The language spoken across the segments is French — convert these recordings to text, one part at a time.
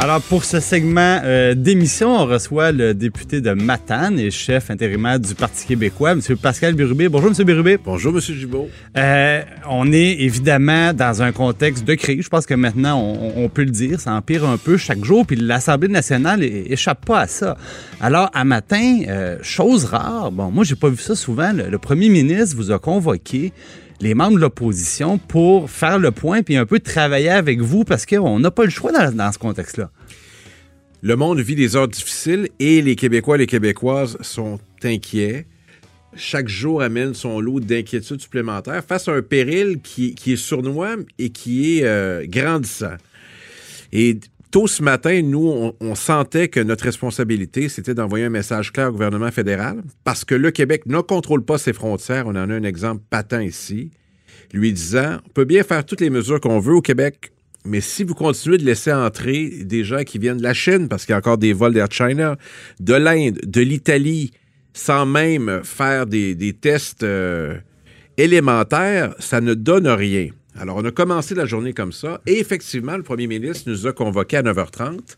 Alors, pour ce segment euh, d'émission, on reçoit le député de Matane et chef intérimaire du Parti québécois, M. Pascal Birubé. Bonjour, M. Birubé. Bonjour, M. Gibault. Euh, on est évidemment dans un contexte de crise. Je pense que maintenant, on, peut le dire, ça empire un peu chaque jour, puis l'Assemblée nationale échappe pas à ça. Alors, à matin, euh, chose rare, bon, moi, j'ai pas vu ça souvent, le premier ministre vous a convoqué les membres de l'opposition pour faire le point puis un peu travailler avec vous parce qu'on n'a pas le choix dans, ce contexte-là. Le monde vit des heures difficiles et les Québécois et les Québécoises sont inquiets. Chaque jour amène son lot d'inquiétudes supplémentaires face à un péril qui, est sournois et qui est euh, grandissant. Et tôt ce matin, nous, on, sentait que notre responsabilité, c'était d'envoyer un message clair au gouvernement fédéral, parce que le Québec ne contrôle pas ses frontières. On en a un exemple patent ici, lui disant, on peut bien faire toutes les mesures qu'on veut au Québec, mais si vous continuez de laisser entrer des gens qui viennent de la Chine, parce qu'il y a encore des vols d'Air China, de l'Inde, de l'Italie, sans même faire des, tests euh, élémentaires, ça ne donne rien. Alors, on a commencé la journée comme ça. Et effectivement, le premier ministre nous a convoqués à 9h30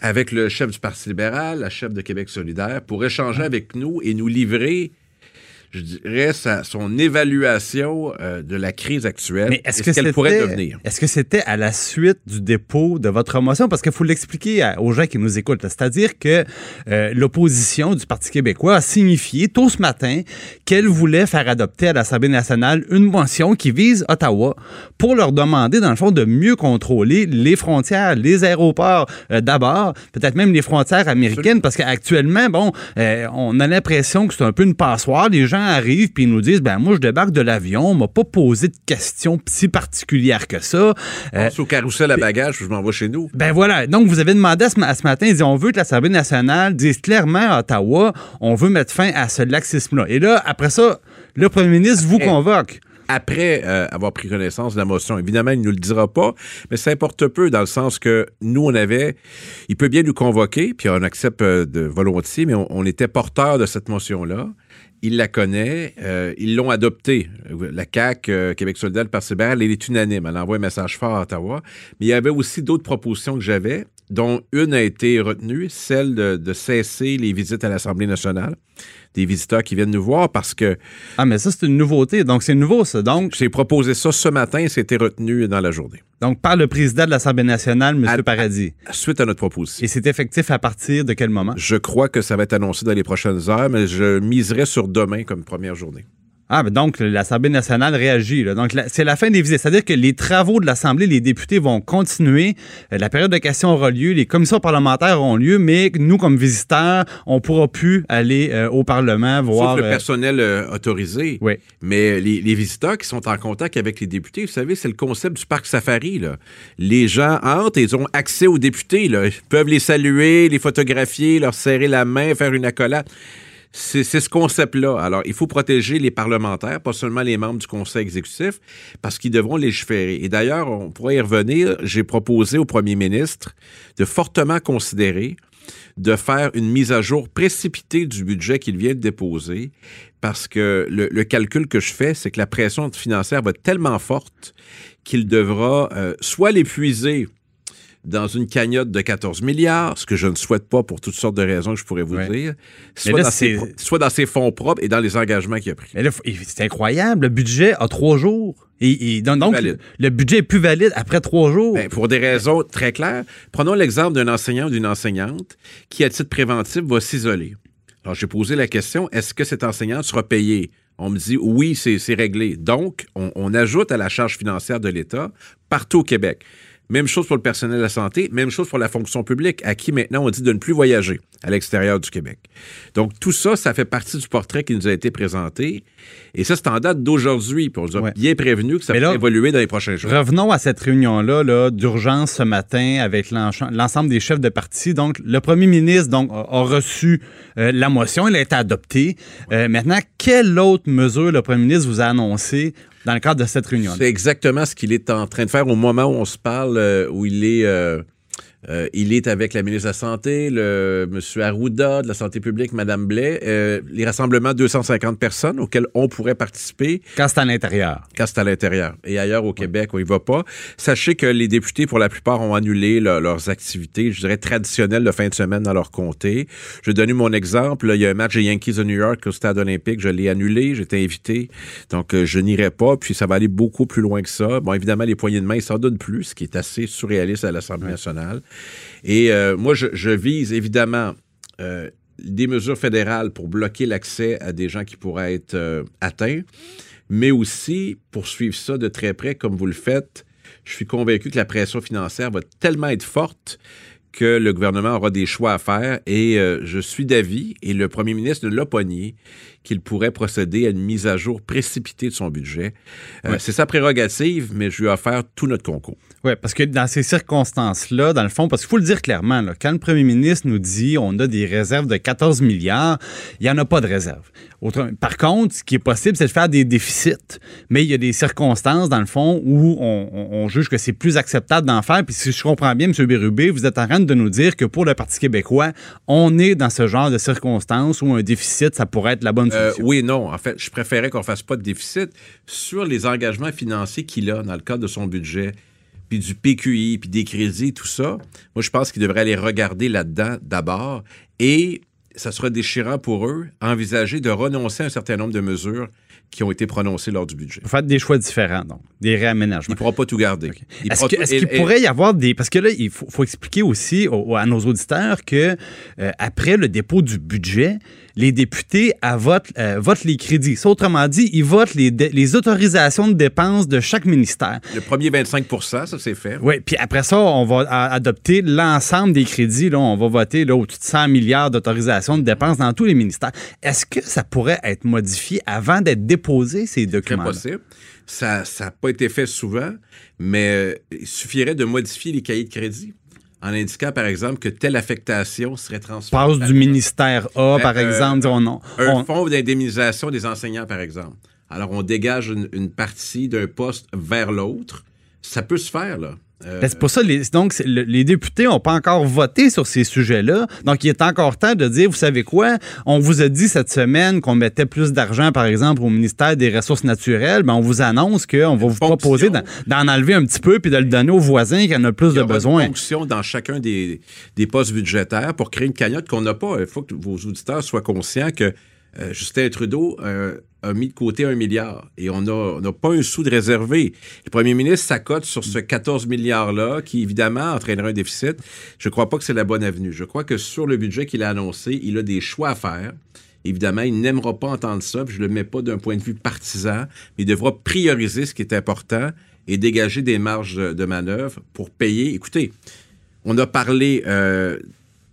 avec le chef du Parti libéral, la chef de Québec solidaire, pour échanger avec nous et nous livrer je dirais, sa, son évaluation euh, de la crise actuelle Mais est-ce que qu'elle pourrait devenir. Est-ce que c'était à la suite du dépôt de votre motion? Parce qu'il faut l'expliquer aux gens qui nous écoutent. C'est-à-dire que euh, l'opposition du Parti québécois a signifié tôt ce matin qu'elle voulait faire adopter à l'Assemblée nationale une motion qui vise Ottawa pour leur demander, dans le fond, de mieux contrôler les frontières, les aéroports euh, d'abord, peut-être même les frontières américaines, parce qu'actuellement, bon, on a l'impression que c'est un peu une passoire. Les gens arrivent puis ils nous disent ben moi je débarque de l'avion, on m'a pas posé de questions si particulières que ça. Euh, au carrousel à bagages, je m'en vais chez nous. Ben voilà. Donc vous avez demandé à ce, matin, ils disent on veut que l'Assemblée nationale dise clairement à Ottawa, on veut mettre fin à ce laxisme-là. Et là, après ça, le premier ministre vous convoque après euh, avoir pris connaissance de la motion. Évidemment, il ne nous le dira pas, mais ça importe peu dans le sens que nous, on avait, il peut bien nous convoquer, puis on accepte euh, de volontiers, mais on, on était porteur de cette motion-là il la connaît, euh, ils l'ont adoptée. La CAQ, euh, Québec solidaire, le Parti elle est unanime. Elle envoie un message fort à Ottawa. Mais il y avait aussi d'autres propositions que j'avais, dont une a été retenue, celle de cesser les visites à l'Assemblée nationale des visiteurs qui viennent nous voir parce que. Ah, mais ça, c'est une nouveauté. Donc, c'est nouveau, ça. Donc. J'ai proposé ça ce matin et c'était retenu dans la journée. Donc, par le président de l'Assemblée nationale, M. Paradis. suite à notre proposition. Et c'est effectif à partir de quel moment? Je crois que ça va être annoncé dans les prochaines heures, mais je miserai sur demain comme première journée. Ah, ben donc l'Assemblée nationale réagit. Donc c'est la fin des visites. C'est-à-dire que les travaux de l'Assemblée, les députés vont continuer. Euh, la période de questions aura lieu, les commissions parlementaires auront lieu, mais nous, comme visiteurs, on pourra plus aller euh, au Parlement voir. Sauf le euh, personnel autorisé. Oui. Mais les, visiteurs qui sont en contact avec les députés, vous savez, c'est le concept du parc safari. Là. Les gens entrent et ils ont accès aux députés. Là. Ils peuvent les saluer, les photographier, leur serrer la main, faire une accolade. C'est ce concept-là. Alors, il faut protéger les parlementaires, pas seulement les membres du Conseil exécutif, parce qu'ils devront légiférer. Et d'ailleurs, on pourrait y revenir. J'ai proposé au premier ministre de fortement considérer de faire une mise à jour précipitée du budget qu'il vient de déposer, parce que le, calcul que je fais, c'est que la pression financière va être tellement forte qu'il devra euh, soit l'épuiser dans une cagnotte de 14 milliards, ce que je ne souhaite pas pour toutes sortes de raisons que je pourrais vous dire, soit, dans ses, soit, dans ses, fonds propres et dans les engagements qu'il a pris. c'est incroyable. Le budget a trois jours. Et, donc, le budget est plus valide après trois jours. Ben, pour des raisons très claires. Prenons l'exemple d'un enseignant ou d'une enseignante qui, à titre préventif, va s'isoler. Alors, j'ai posé la question est-ce que cet enseignant sera payé? On me dit oui, c'est c'est réglé. Donc, on, on ajoute à la charge financière de l'État partout au Québec. Même chose pour le personnel de la santé, même chose pour la fonction publique, à qui maintenant on dit de ne plus voyager à l'extérieur du Québec. Donc, tout ça, ça fait partie du portrait qui nous a été présenté. Et ça, c'est en date d'aujourd'hui. Puis on nous a Ouais. bien prévenu que ça va évoluer dans les prochains jours. Revenons à cette réunion-là là, d'urgence ce matin avec l'ensemble des chefs de parti. Donc, le premier ministre donc, a, reçu euh, la motion, elle a été adoptée. Euh, maintenant, quelle autre mesure le premier ministre vous a annoncé dans le cadre de cette réunion? C'est exactement ce qu'il est en train de faire au moment où on se parle, euh, où il est, euh, il est avec la ministre de la Santé, le M. Arruda de la Santé publique, Mme Blais, euh, les rassemblements de 250 personnes auxquels on pourrait participer Quand c'est à l'intérieur. quand c'est à l'intérieur. Et ailleurs au Québec, on y va pas. Sachez que les députés, pour la plupart, ont annulé le- leurs activités, je dirais, traditionnelles de fin de semaine dans leur comté. Je vais donner mon exemple. Il y a un match des Yankees de New York au stade olympique. Je l'ai annulé. J'étais invité. Donc, euh, je n'irai pas. Puis, ça va aller beaucoup plus loin que ça. Bon, évidemment, les poignées de main, ils s'en donnent plus, ce qui est assez surréaliste à l'Assemblée nationale. Et euh, moi, je, vise évidemment euh, des mesures fédérales pour bloquer l'accès à des gens qui pourraient être euh, atteints, mais aussi poursuivre ça de très près comme vous le faites. Je suis convaincu que la pression financière va tellement être forte que le gouvernement aura des choix à faire et je suis d'avis, et le premier ministre ne l'a pas nié, qu'il pourrait procéder à une mise à jour précipitée de son budget. Euh, C'est sa prérogative, mais je lui ai offert tout notre concours. Oui, parce que dans ces circonstances-là, dans le fond, parce qu'il faut le dire clairement, là, quand le premier ministre nous dit on a des réserves de 14 milliards, il n'y en a pas de réserve. Autrement- par contre, ce qui est possible, c'est de faire des déficits. Mais il y a des circonstances, dans le fond, où on, on- on juge que c'est plus acceptable d'en faire. Puis si je comprends bien, M. Bérubé, vous êtes en train de nous dire que pour le Parti québécois, on est dans ce genre de circonstances où un déficit, ça pourrait être la bonne Euh, solution. oui et non. En fait, je préférais qu'on fasse pas de déficit sur les engagements financiers qu'il a dans le cadre de son budget, puis du PQI, puis des crédits, tout ça. Moi, je pense qu'il devrait aller regarder là-dedans d'abord et ça sera déchirant pour eux envisager de renoncer à un certain nombre de mesures qui ont été prononcées lors du budget. Faire des choix différents, donc, des réaménagements. Il ne pourra pas tout garder. Est-ce qu'il pourrait y avoir des... Parce que là, il faut, faut expliquer aussi au- à nos auditeurs que euh, après le dépôt du budget, les députés à vote, euh, votent les crédits. Ça, autrement dit, ils votent les, autorisations de dépenses de chaque ministère. Le premier 25% ça, c'est fait. Oui, puis après ça, on va adopter l'ensemble des crédits. Là, on va voter là, au-dessus de 100 milliards d'autorisations de dépenses dans tous les ministères. Est-ce que ça pourrait être modifié avant d'être déposé, ces documents possible. Ça n'a pas été fait souvent, mais euh, il suffirait de modifier les cahiers de crédit en indiquant, par exemple, que telle affectation serait transférée. Passe du ministère A, par Euh, exemple. disons, non. Un On- fonds d'indemnisation des enseignants, par exemple. Alors, on dégage une, une partie d'un poste vers l'autre. Ça peut se faire, là. Euh, Ben, c'est pour ça, les, donc, le- les députés n'ont pas encore voté sur ces sujets-là. Donc, il est encore temps de dire, vous savez quoi, on vous a dit cette semaine qu'on mettait plus d'argent, par exemple, au ministère des Ressources naturelles. Ben, on vous annonce qu'on va vous proposer d'en, enlever un petit peu puis de le donner aux voisins qui en ont plus il y de besoin. une fonction dans chacun des, des postes budgétaires pour créer une cagnotte qu'on n'a pas. Il faut que vos auditeurs soient conscients que euh, Justin Trudeau euh, a mis de côté un milliard et on n'a pas un sou de réservé. Le premier ministre s'accote sur ce 14 milliards-là qui, évidemment, entraînera un déficit. Je ne crois pas que c'est la bonne avenue. Je crois que sur le budget qu'il a annoncé, il a des choix à faire. Évidemment, il n'aimera pas entendre ça, puis je ne le mets pas d'un point de vue partisan, mais il devra prioriser ce qui est important et dégager des marges de, de manœuvre pour payer. Écoutez, on a parlé euh,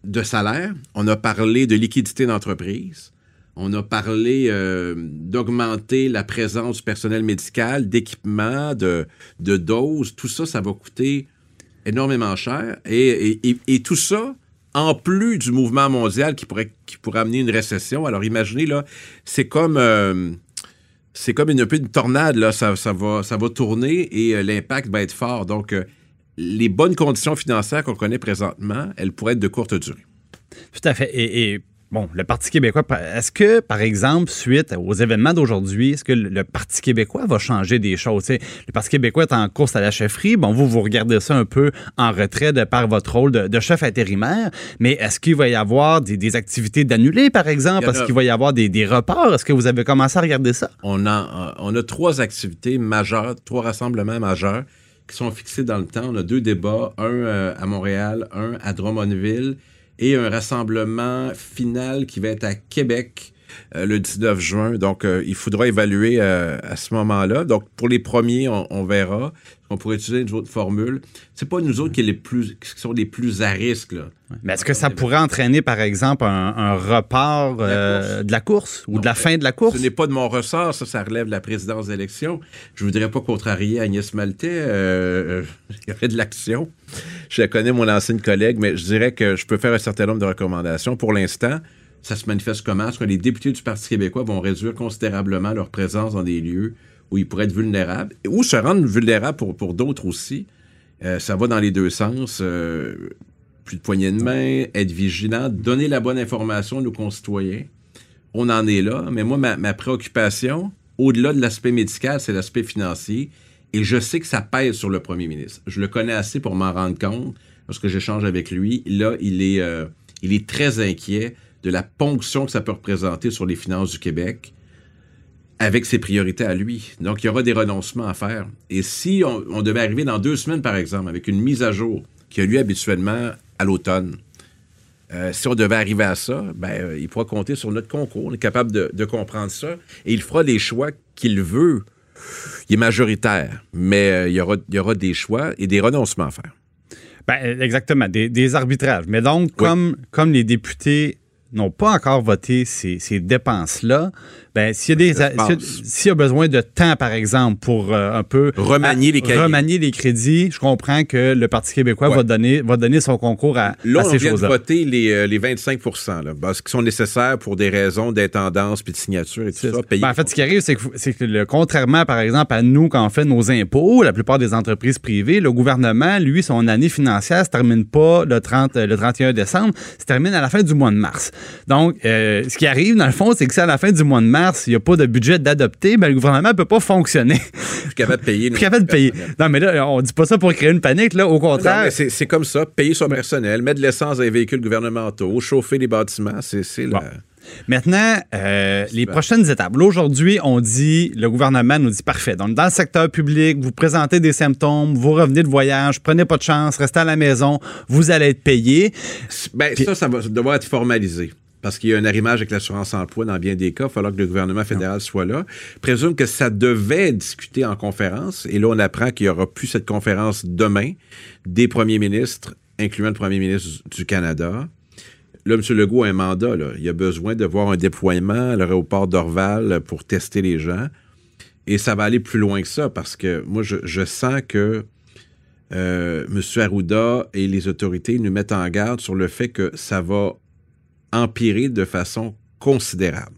de salaire, on a parlé de liquidité d'entreprise, on a parlé euh, d'augmenter la présence du personnel médical, d'équipement, de, de doses. Tout ça, ça va coûter énormément cher. Et, et- tout ça, en plus du mouvement mondial qui pourrait, qui pourrait amener une récession. Alors imaginez, là, c'est comme... euh, comme une, une tornade, là. Ça, ça va, ça va tourner et euh, l'impact va être fort. Donc, les bonnes conditions financières qu'on connaît présentement, elles pourraient être de courte durée. Tout à fait. Et, bon, le Parti québécois, est-ce que, par exemple, suite aux événements d'aujourd'hui, est-ce que le, Parti québécois va changer des choses? Le Parti québécois est en course à la chefferie. Bon, vous, vous regardez ça un peu en retrait de par votre rôle de, de chef intérimaire. Mais est-ce qu'il va y avoir des, des activités d'annulées, par exemple? Est-ce qu'il va y avoir des, des reports? Est-ce que vous avez commencé à regarder ça? On a, on a trois activités majeures, trois rassemblements majeurs qui sont fixés dans le temps. On a deux débats, un euh, à Montréal, un à Drummondville et un rassemblement final qui va être à Québec le 19 juin. Donc, euh, il faudra évaluer euh, à ce moment-là. Donc, pour les premiers, on, on verra. On pourrait utiliser une autre formule. C'est pas nous autres qui, les plus, qui sont les plus à risque. Là. Mais est-ce que ça pourrait entraîner, par exemple, un, un report euh, de la course ou Non, de la fin de la course? Ce n'est pas de mon ressort, ça, ça relève de la présidence d'élection. Je voudrais pas contrarier Agnès Maltais. euh, euh, il y aurait de l'action. Je la connais, mon ancienne collègue, mais je dirais que je peux faire un certain nombre de recommandations. Pour l'instant, ça se manifeste comment? Est-ce que les députés du Parti québécois vont réduire considérablement leur présence dans des lieux où ils pourraient être vulnérables? Ou se rendre vulnérables pour, pour d'autres aussi? Euh, ça va dans les deux sens. Euh, plus de poignées de main, être vigilant, donner la bonne information à nos concitoyens. On en est là, mais moi, ma, préoccupation, au-delà de l'aspect médical, c'est l'aspect financier. Et je sais que ça pèse sur le premier ministre. Je le connais assez pour m'en rendre compte, parce que j'échange avec lui. Là, il est, euh, il est très inquiet de la ponction que ça peut représenter sur les finances du Québec avec ses priorités à lui. Donc, il y aura des renoncements à faire. Et si on, on devait arriver dans deux semaines, par exemple, avec une mise à jour qui a lieu habituellement à l'automne, euh, si on devait arriver à ça, ben, euh, il pourra compter sur notre concours. On est capable de, de comprendre ça. Et il fera les choix qu'il veut. Il est majoritaire, mais euh, il, y aura, il y aura des choix et des renoncements à faire. Ben, exactement, des, des arbitrages. Mais donc, comme, comme les députés n'ont pas encore voté ces, ces dépenses-là, ben, s'il y, a y besoin de temps, par exemple, pour euh, un peu Remanier les cahiers. remanier les crédits, je comprends que le Parti québécois Ouais. va, donner, va donner son concours à, Là, à on ces vient de choses-là. voter les, euh, les 25 là, parce qu'ils sont nécessaires pour des raisons d'intendance puis de signature et tout C'est ça. Ben, en fait, ce qui arrive, c'est que, c'est que le, contrairement, par exemple, à nous, quand on fait nos impôts, la plupart des entreprises privées, le gouvernement, lui, son année financière se termine pas le, 30, euh, le 31 décembre, se termine à la fin du mois de mars. Donc, euh, ce qui arrive, dans le fond, c'est que si à la fin du mois de mars, il n'y a pas de budget d'adopter, ben, le gouvernement ne peut pas fonctionner. plus capable de payer. Plus capable de payer. Non, mais là, on dit pas ça pour créer une panique, là. Au contraire. c'est c'est comme ça, payer son personnel, mettre de l'essence dans les véhicules gouvernementaux, chauffer les bâtiments, c'est c'est Bon. la- Maintenant, euh, les prochaines étapes. Aujourd'hui, on dit, le gouvernement nous dit parfait. Donc, dans le secteur public, vous présentez des symptômes, vous revenez de voyage, prenez pas de chance, restez à la maison, vous allez être payé. Ben, ça, ça va devoir être formalisé. Parce qu'il y a un arrimage avec l'assurance-emploi dans bien des cas. Il va falloir que le gouvernement fédéral soit là. Présume que ça devait discuté en conférence. Et là, on apprend qu'il n'y aura plus cette conférence demain des premiers ministres, incluant le premier ministre du Canada. Là, M. Legault a un mandat. Là. Il a besoin de voir un déploiement à l'aéroport d'Orval pour tester les gens. Et ça va aller plus loin que ça parce que moi, je, je sens que euh, M. Arruda et les autorités nous mettent en garde sur le fait que ça va empirer de façon considérable.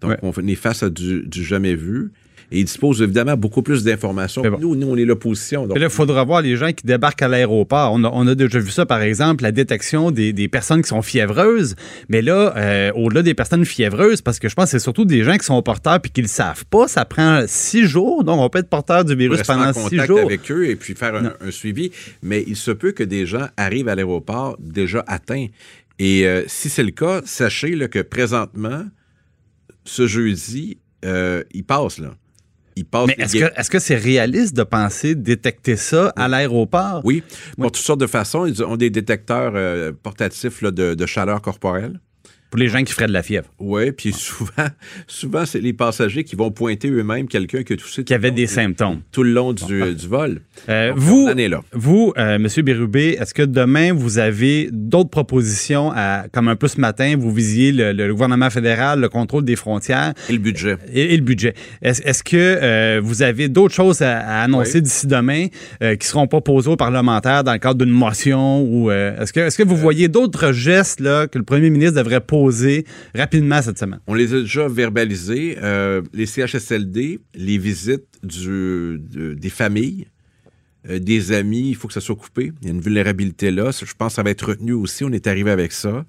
Donc, Ouais. on est face à du, du jamais vu. Et il dispose évidemment beaucoup plus d'informations. Que. Nous, nous, on est l'opposition. Donc, là, il faudra voir les gens qui débarquent à l'aéroport. On a, on a déjà vu ça, par exemple, la détection des, des personnes qui sont fiévreuses. Mais là, euh, au-delà des personnes fiévreuses, parce que je pense que c'est surtout des gens qui sont porteurs puis qui le savent pas, ça prend six jours. Donc, on peut être porteur du virus pendant en six jours. avec eux et puis faire un, un suivi. Mais il se peut que des gens arrivent à l'aéroport déjà atteints. Et euh, si c'est le cas, sachez là, que présentement, ce jeudi, euh, il passe là. Il passe. Mais est-ce que est-ce que c'est réaliste de penser détecter ça à l'aéroport? Oui, pour toutes sortes de façons. Ils ont des détecteurs euh, portatifs là, de, de chaleur corporelle. Pour les gens qui feraient de la fièvre. Oui, puis souvent, souvent c'est les passagers qui vont pointer eux-mêmes quelqu'un qui a toussé Qui avait des symptômes. tout le long du, du vol. Euh, Donc, vous, on en est là. vous euh, M. Bérubé, est-ce que demain, vous avez d'autres propositions, à, comme un peu ce matin, vous visiez le, le gouvernement fédéral, le contrôle des frontières? Et le budget. et, et le budget. Est-ce que euh, vous avez d'autres choses à, à annoncer Oui. d'ici demain euh, qui seront pas posées aux parlementaires dans le cadre d'une motion? ou Est-ce que, est que vous voyez d'autres gestes là, que le premier ministre devrait poser rapidement cette semaine? On les a déjà verbalisés. Euh, les CHSLD, les visites des familles, euh, des amis, il faut que ça soit coupé. Il y a une vulnérabilité là. Je pense que ça va être retenu aussi. On est arrivé avec ça.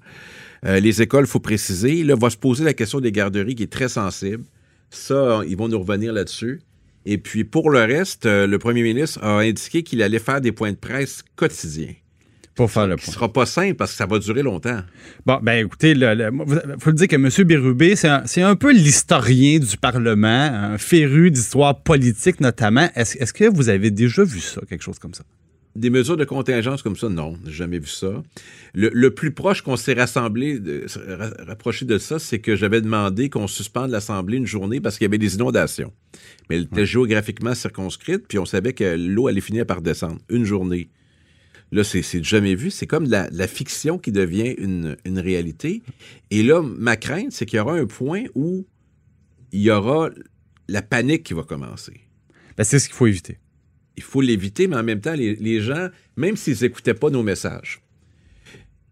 Euh, les écoles, il faut préciser. Là, va se poser la question des garderies qui est très sensible. Ça, ils vont nous revenir là-dessus. Et puis, pour le reste, le premier ministre a indiqué qu'il allait faire des points de presse quotidiens. Pour faire le Ce sera pas simple parce que ça va durer longtemps. Bon, ben écoutez, il faut le dire que M. Bérubé, c'est un, un peu l'historien du Parlement, un féru d'histoire politique notamment. Est-ce est-ce que vous avez déjà vu ça, quelque chose comme ça? des mesures de contingence comme ça, non, j'ai jamais vu ça. Le, le plus proche qu'on s'est rassemblé, de, rapproché de ça, c'est que j'avais demandé qu'on suspende l'Assemblée une journée parce qu'il y avait des inondations. Mais elle était géographiquement circonscrite, puis on savait que l'eau allait finir par descendre. Une journée. Là, c'est jamais vu. C'est comme la, fiction qui devient une, une réalité. Et là, ma crainte, c'est qu'il y aura un point où il y aura la panique qui va commencer Ben, c'est ce qu'il faut éviter. il faut l'éviter, mais en même temps, les, les gens, même s'ils n'écoutaient pas nos messages,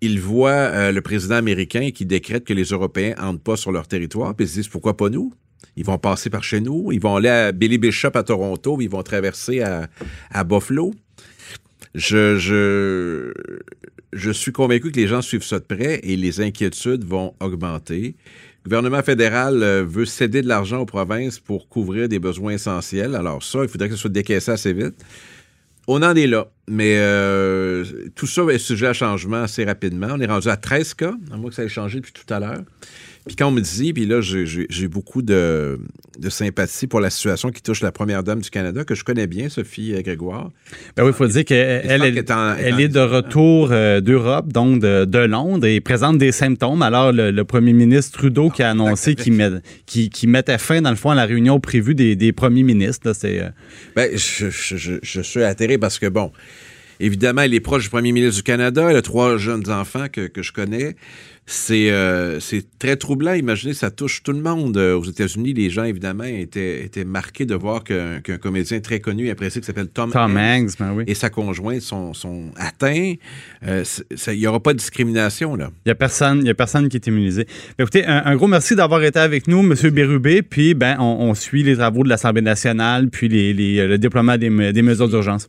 ils voient euh, le président américain qui décrète que les Européens n'entrent pas sur leur territoire, puis ils se disent pourquoi pas nous? Ils vont passer par chez nous, ils vont aller à Billy Bishop à Toronto, ils vont traverser à, à Buffalo. Je, je, suis convaincu que les gens suivent ça de près et les inquiétudes vont augmenter. Le gouvernement fédéral euh, veut céder de l'argent aux provinces pour couvrir des besoins essentiels. Alors ça, il faudrait que ça soit décaissé assez vite. On en est là, mais euh, tout ça est sujet à changement assez rapidement. On est rendu à 13 cas, à moins que ça ait changé depuis tout à l'heure. Puis quand on me dit, puis là, j'ai- beaucoup de, de sympathie pour la situation qui touche la première dame du Canada, que je connais bien, Sophie euh, Grégoire. Ben oui, il faut dire qu'elle elle, est en- elle en- est de retour euh, d'Europe, donc de, de Londres, et présente des symptômes. Alors, le, le premier ministre Trudeau qui a annoncé qu'il met- mettait fin, dans le fond, à la réunion prévue des, des premiers ministres. là, C'est, euh, Ben, je, je- je- je suis atterré parce que, bon, évidemment, elle est proche du premier ministre du Canada. Elle a trois jeunes enfants que, que je connais. C'est euh, très troublant. Imaginez, ça touche tout le monde. Euh, Aux États-Unis, les gens, évidemment, étaient, étaient marqués de voir qu'un comédien très connu et apprécié qui s'appelle Tom, Tom Hanks ben oui. et sa conjointe sont, sont atteints. Euh, Il n'y aura pas de discrimination, là. Il n'y a, personne- y a personne qui est immunisé. Ben, écoutez, un, un gros merci d'avoir été avec nous, M. Bérubé. Puis, ben, on, on suit les travaux de l'Assemblée nationale, puis les, les- le déploiement des, me- des mesures d'urgence.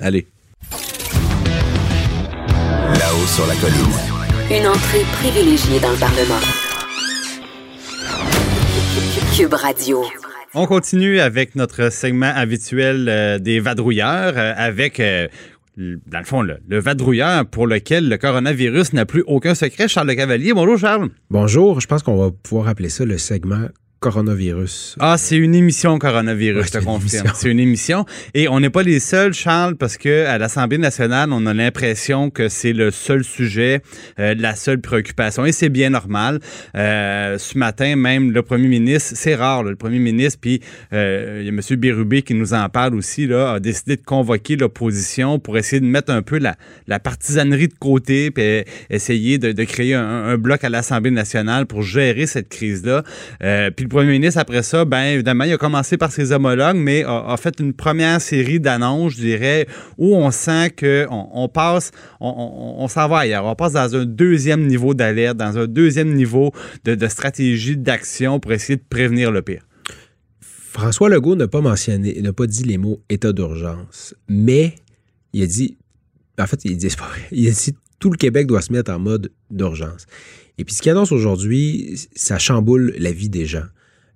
Allez. Là-haut sur la colline. Une entrée privilégiée dans le Parlement. Cube Radio. On continue avec notre segment habituel euh, des vadrouilleurs, euh, avec, euh, dans le fond, le, le vadrouilleur pour lequel le coronavirus n'a plus aucun secret. Charles Le Cavalier. Bonjour, Charles. Bonjour, je pense qu'on va pouvoir appeler ça le segment coronavirus. Ah, c'est une émission coronavirus, je te confirme. C'est une émission. Et on n'est pas les seuls, Charles, parce que à l'Assemblée nationale, on a l'impression que c'est le seul sujet, euh, la seule préoccupation. Et c'est bien normal. Euh, ce matin, même le premier ministre, c'est rare, là, le premier ministre, puis euh, il y a M. Bérubé qui nous en parle aussi, là, a décidé de convoquer l'opposition pour essayer de mettre un peu la, la partisanerie de côté, puis essayer de, de créer un, un bloc à l'Assemblée nationale pour gérer cette crise-là. Puis premier ministre, après ça, ben évidemment, il a commencé par ses homologues, mais a, fait une première série d'annonces, je dirais, où on sent que on, passe, on, on, on s'en va ailleurs. On passe dans un deuxième niveau d'alerte, dans un deuxième niveau de, stratégie d'action pour essayer de prévenir le pire. François Legault n'a pas mentionné, n'a pas dit les mots état d'urgence, mais il a dit, en fait, il dit, il a dit tout le Québec doit se mettre en mode d'urgence. Et puis ce qu'il annonce aujourd'hui, ça chamboule la vie des gens.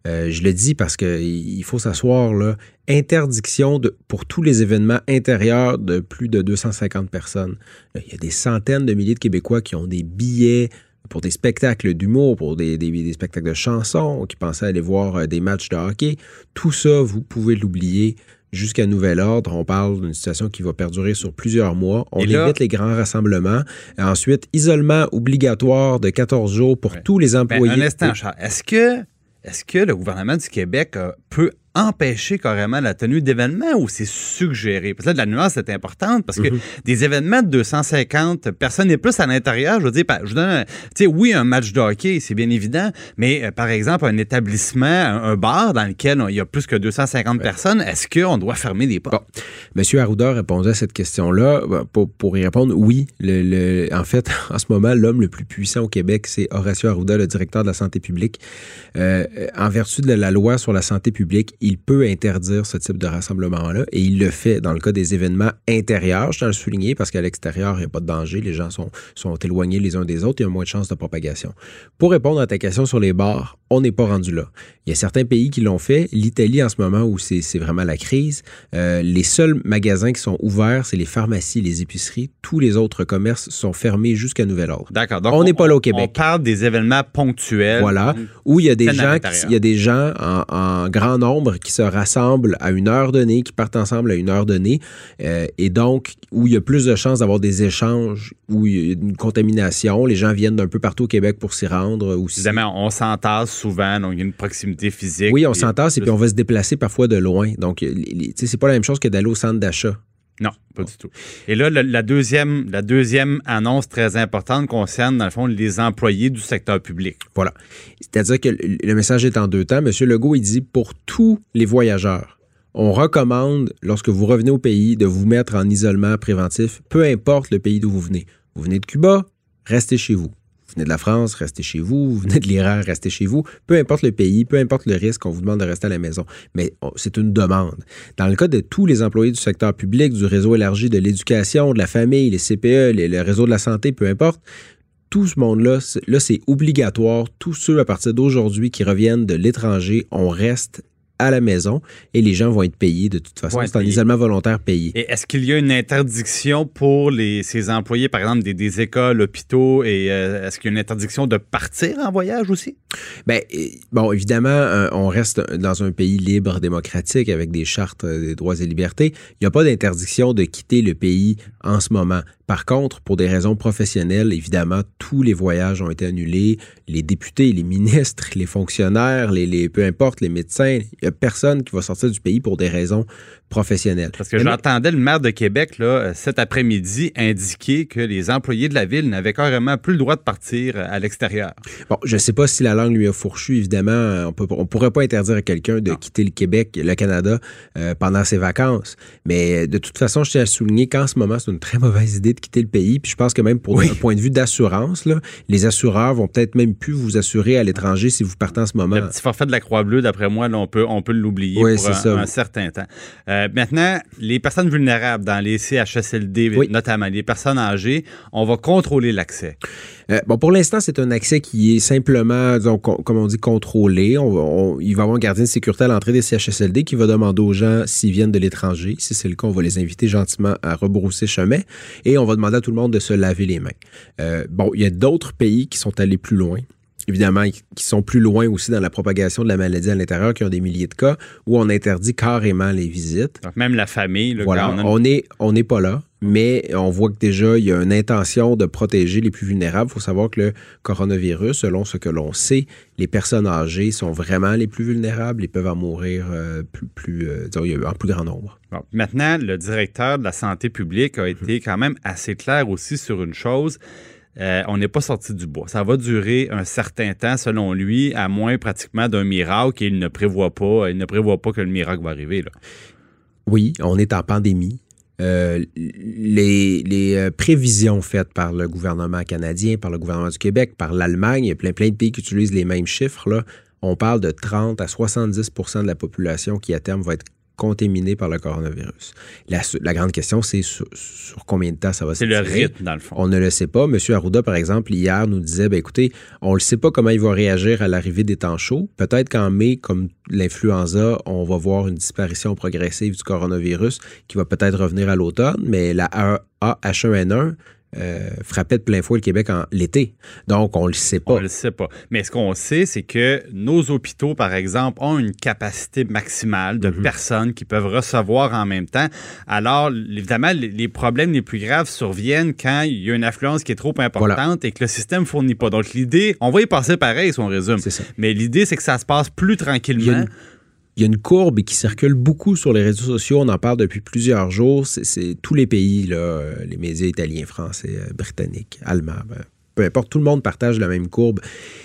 Euh, je le dis parce qu'il faut s'asseoir là. Interdiction de, pour tous les événements intérieurs de plus de 250 personnes. Euh, Il y a des centaines de milliers de Québécois qui ont des billets pour des spectacles d'humour, pour des, des- des spectacles de chansons, qui pensaient aller voir euh, des matchs de hockey. Tout ça, vous pouvez l'oublier jusqu'à nouvel ordre. On parle d'une situation qui va perdurer sur plusieurs mois. On là- évite les grands rassemblements. Ensuite, isolement obligatoire de 14 jours pour Ouais. tous les Ben, employés. un instant, Charles. Est-ce que, est-ce que le gouvernement du Québec euh, peut empêcher carrément la tenue d'événements ou c'est suggéré? Parce que là, la nuance est importante parce que des événements de 250 personnes et plus à l'intérieur, je veux dire, je vous donne tu sais, oui, un match de hockey, c'est bien évident, mais euh, par exemple, un établissement, un, un bar dans lequel il y a plus que 250 personnes, est-ce qu'on doit fermer des portes? Bon. Monsieur Arruda répondait à cette question-là. Ben, Pour, pour y répondre, oui. Le, le- en fait, en ce moment, l'homme le plus puissant au Québec, c'est Horacio Arruda, le directeur de la santé publique. Euh, en vertu de la loi sur la santé publique, il peut interdire ce type de rassemblement-là et il le fait dans le cas des événements intérieurs, je tiens à le souligner, parce qu'à l'extérieur, il n'y a pas de danger, les gens sont, sont éloignés les uns des autres, il y a moins de chances de propagation. Pour répondre à ta question sur les bars, on n'est pas rendu là. Il y a certains pays qui l'ont fait. L'Italie, en ce moment où c'est vraiment la crise, euh, les seuls magasins qui sont ouverts, c'est les pharmacies, les épiceries. Tous les autres commerces sont fermés jusqu'à nouvel ordre. D'accord. Donc, On n'est pas là au Québec. On parle des événements ponctuels. Voilà, où il y a des gens, qui- il y a des gens en, en grand nombre qui se rassemblent à une heure donnée, qui partent ensemble à une heure donnée, euh, et donc où il y a plus de chances d'avoir des échanges, où il y a une contamination. Les gens viennent d'un peu partout au Québec pour s'y rendre aussi. Évidemment, on s'entasse souvent, donc il y a une proximité physique. Oui, on s'entasse et puis on va se déplacer parfois de loin. Donc, c'est pas la même chose que d'aller au centre d'achat. Non, pas du tout. Et là, la, deuxième, la deuxième annonce très importante concerne, dans le fond, les employés du secteur public. Voilà. C'est-à-dire que le le message est en deux temps. Monsieur Legault, il dit pour tous les voyageurs, on recommande, lorsque vous revenez au pays, de vous mettre en isolement préventif, peu importe le pays d'où vous venez. Vous venez de Cuba, restez chez vous. Venez de la France, restez chez vous. Vous venez de l'Iran, restez chez vous. Peu importe le pays, peu importe le risque, on vous demande de rester à la maison. Mais c'est une demande. Dans le cas de tous les employés du secteur public, du réseau élargi de l'éducation, de la famille, les CPE, le réseau de la santé, peu importe, tout ce monde-là, là, c'est obligatoire. Tous ceux à partir d'aujourd'hui qui reviennent de l'étranger, on reste à la maison et les gens vont être payés de toute façon. C'est un isolement volontaire payé. Et est-ce qu'il y a une interdiction pour les, ces employés, par exemple, des, des écoles, hôpitaux, et euh, est-ce qu'il y a une interdiction de partir en voyage aussi? Euh, bon, évidemment, euh, on reste dans un pays libre, démocratique, avec des chartes euh, des droits et libertés. Il n'y a pas d'interdiction de quitter le pays en ce moment. Par contre, pour des raisons professionnelles, évidemment, tous les voyages ont été annulés. Les députés, les ministres, les fonctionnaires, les, les- peu importe, les médecins, il n'y a personne qui va sortir du pays pour des raisons professionnelles. Parce que j'entendais le maire de Québec, là, euh, cet après-midi, indiquer que les employés de la ville n'avaient carrément plus le droit de partir euh, à l'extérieur. Bon, je ne sais pas si la langue lui a fourchu, évidemment. euh, On on pourrait pas interdire à quelqu'un de Non. quitter le Québec, le Canada, euh, pendant ses vacances. Mais de toute façon, je tiens à souligner qu'en ce moment, c'est une très mauvaise idée de quitter le pays. Puis je pense que même pour Oui. un point de vue d'assurance, les assureurs vont peut-être même plus vous assurer à l'étranger si vous partez en ce moment. Le petit forfait de la Croix-Bleue, d'après moi, là, on peut, on peut l'oublier Oui, pour un, ça. un certain temps. Euh, maintenant, les personnes vulnérables dans les CHSLD, Oui. notamment les personnes âgées, on va contrôler l'accès. Euh, bon, pour l'instant, c'est un accès qui est simplement, disons, com- comme on dit, contrôlé. On va- on- il va y avoir un gardien de sécurité à l'entrée des CHSLD qui va demander aux gens s'ils viennent de l'étranger. Si c'est le cas, on va les inviter gentiment à rebrousser chemin et on va demander à tout le monde de se laver les mains. Euh, bon, il y a d'autres pays qui sont allés plus loin. Évidemment, qui sont plus loin aussi dans la propagation de la maladie à l'intérieur, qui ont des milliers de cas, où on interdit carrément les visites. Donc, même la famille, là, Voilà, est on n'est pas là, mais on voit que déjà il y a une intention de protéger les plus vulnérables. Il faut savoir que le coronavirus, selon ce que l'on sait, les personnes âgées sont vraiment les plus vulnérables et peuvent en mourir euh, plus, plus euh, disons, en plus grand nombre. Bon, maintenant, le directeur de la santé publique a été quand même assez clair aussi sur une chose. Euh, on n'est pas sorti du bois. Ça va durer un certain temps, selon lui, à moins pratiquement d'un miracle et il ne prévoit pas, il ne prévoit pas que le miracle va arriver. Là. Oui, on est en pandémie. Euh, les euh, prévisions faites par le gouvernement canadien, par le gouvernement du Québec, par l'Allemagne, il y a plein, plein de pays qui utilisent les mêmes chiffres. Là. On parle de 30 à 70 de la population qui, à terme, va être contaminée par le coronavirus. La, la grande question, c'est sur, sur combien de temps ça va se C'est le rythme, dans le fond. On ne le sait pas. Monsieur Arruda, par exemple, hier nous disait, ben, écoutez, on ne sait pas comment il va réagir à l'arrivée des temps chauds. Peut-être qu'en mai, comme l'influenza, on va voir une disparition progressive du coronavirus qui va peut-être revenir à l'automne, mais la H1N1 euh, frappait de plein fouet le Québec en l'été. Donc, on ne le sait pas. On ne le sait pas. Mais ce qu'on sait, c'est que nos hôpitaux, par exemple, ont une capacité maximale de personnes qui peuvent recevoir en même temps. Alors, évidemment, les- problèmes les plus graves surviennent quand il y a une affluence qui est trop importante et que le système ne fournit pas. Donc, l'idée, on va y passer pareil si on résume. Ça. Mais l'idée, c'est que ça se passe plus tranquillement. Il y a une courbe qui circule beaucoup sur les réseaux sociaux. On en parle depuis plusieurs jours. C'est- tous les pays, les médias italiens, français, euh, britanniques, allemands, ben, peu importe, tout le monde partage la même courbe.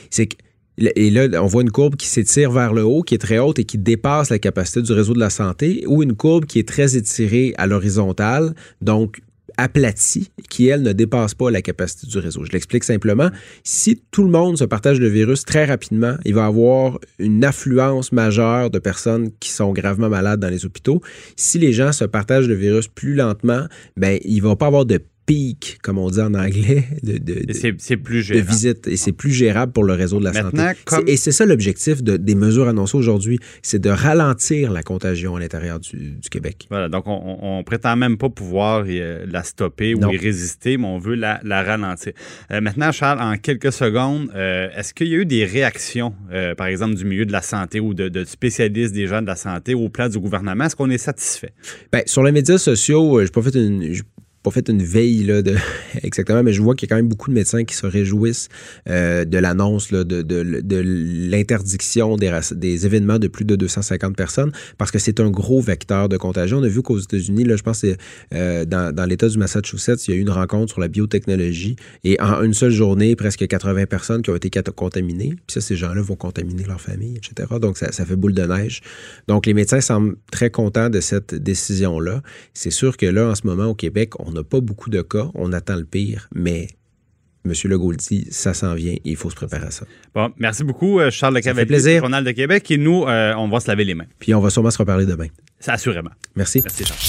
C'est que et là, on voit une courbe qui s'étire vers le haut, qui est très haute et qui dépasse la capacité du réseau de la santé, ou une courbe qui est très étirée à l'horizontale, donc aplatie qui, elle, ne dépasse pas la capacité du réseau. Je l'explique simplement. Si tout le monde se partage le virus très rapidement, il va avoir une affluence majeure de personnes qui sont gravement malades dans les hôpitaux. Si les gens se partagent le virus plus lentement, ben, il ne va pas avoir de pic, comme on dit en anglais, de, de, Et c'est- c'est plus de gérable. visite. Et c'est plus gérable pour le réseau de la Maintenant, santé. comme- C'est- Et c'est ça l'objectif de- des mesures annoncées aujourd'hui, c'est de ralentir la contagion à l'intérieur du, du Québec. Voilà, donc on, on prétend même pas pouvoir euh, la stopper Non. ou y résister, mais on veut la, la ralentir. Euh, maintenant, Charles, en quelques secondes, euh, est-ce qu'il y a eu des réactions, euh, par exemple, du milieu de la santé ou de, de spécialistes des gens de la santé au plan du gouvernement? Est-ce qu'on est satisfait? Ben, sur les médias sociaux, j'ai pas fait une. Pas fait une veille là, exactement, mais je vois qu'il y a quand même beaucoup de médecins qui se réjouissent euh, de l'annonce de, de, de l'interdiction des, événements de plus de 250 personnes parce que c'est un gros vecteur de contagion. On a vu qu'aux États-Unis, là, je pense que euh, dans, l'État du Massachusetts, il y a eu une rencontre sur la biotechnologie et en une seule journée, presque 80 personnes qui ont été contaminées. Puis ça, ces gens-là vont contaminer leur famille, etc. Donc, ça, ça fait boule de neige. Donc, les médecins semblent très contents de cette décision-là. C'est sûr que là, en ce moment, au Québec, on n'a pas beaucoup de cas. On attend le pire, mais M. Legault le dit, ça s'en vient. Il faut se préparer à ça. Bon, merci beaucoup, euh, Charles Le Cavalier, plaisir. du Journal de Québec. Et nous, euh, on va se laver les mains. Puis, on va sûrement se reparler demain. Ça, assurément. Merci. Merci, Charles.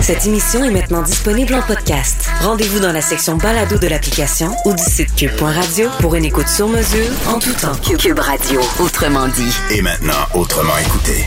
Cette émission est maintenant disponible en podcast. Rendez-vous dans la section balado de l'application ou du site cube.radio pour une écoute sur mesure en tout temps. Cube Radio, autrement dit. Et maintenant, autrement écouté.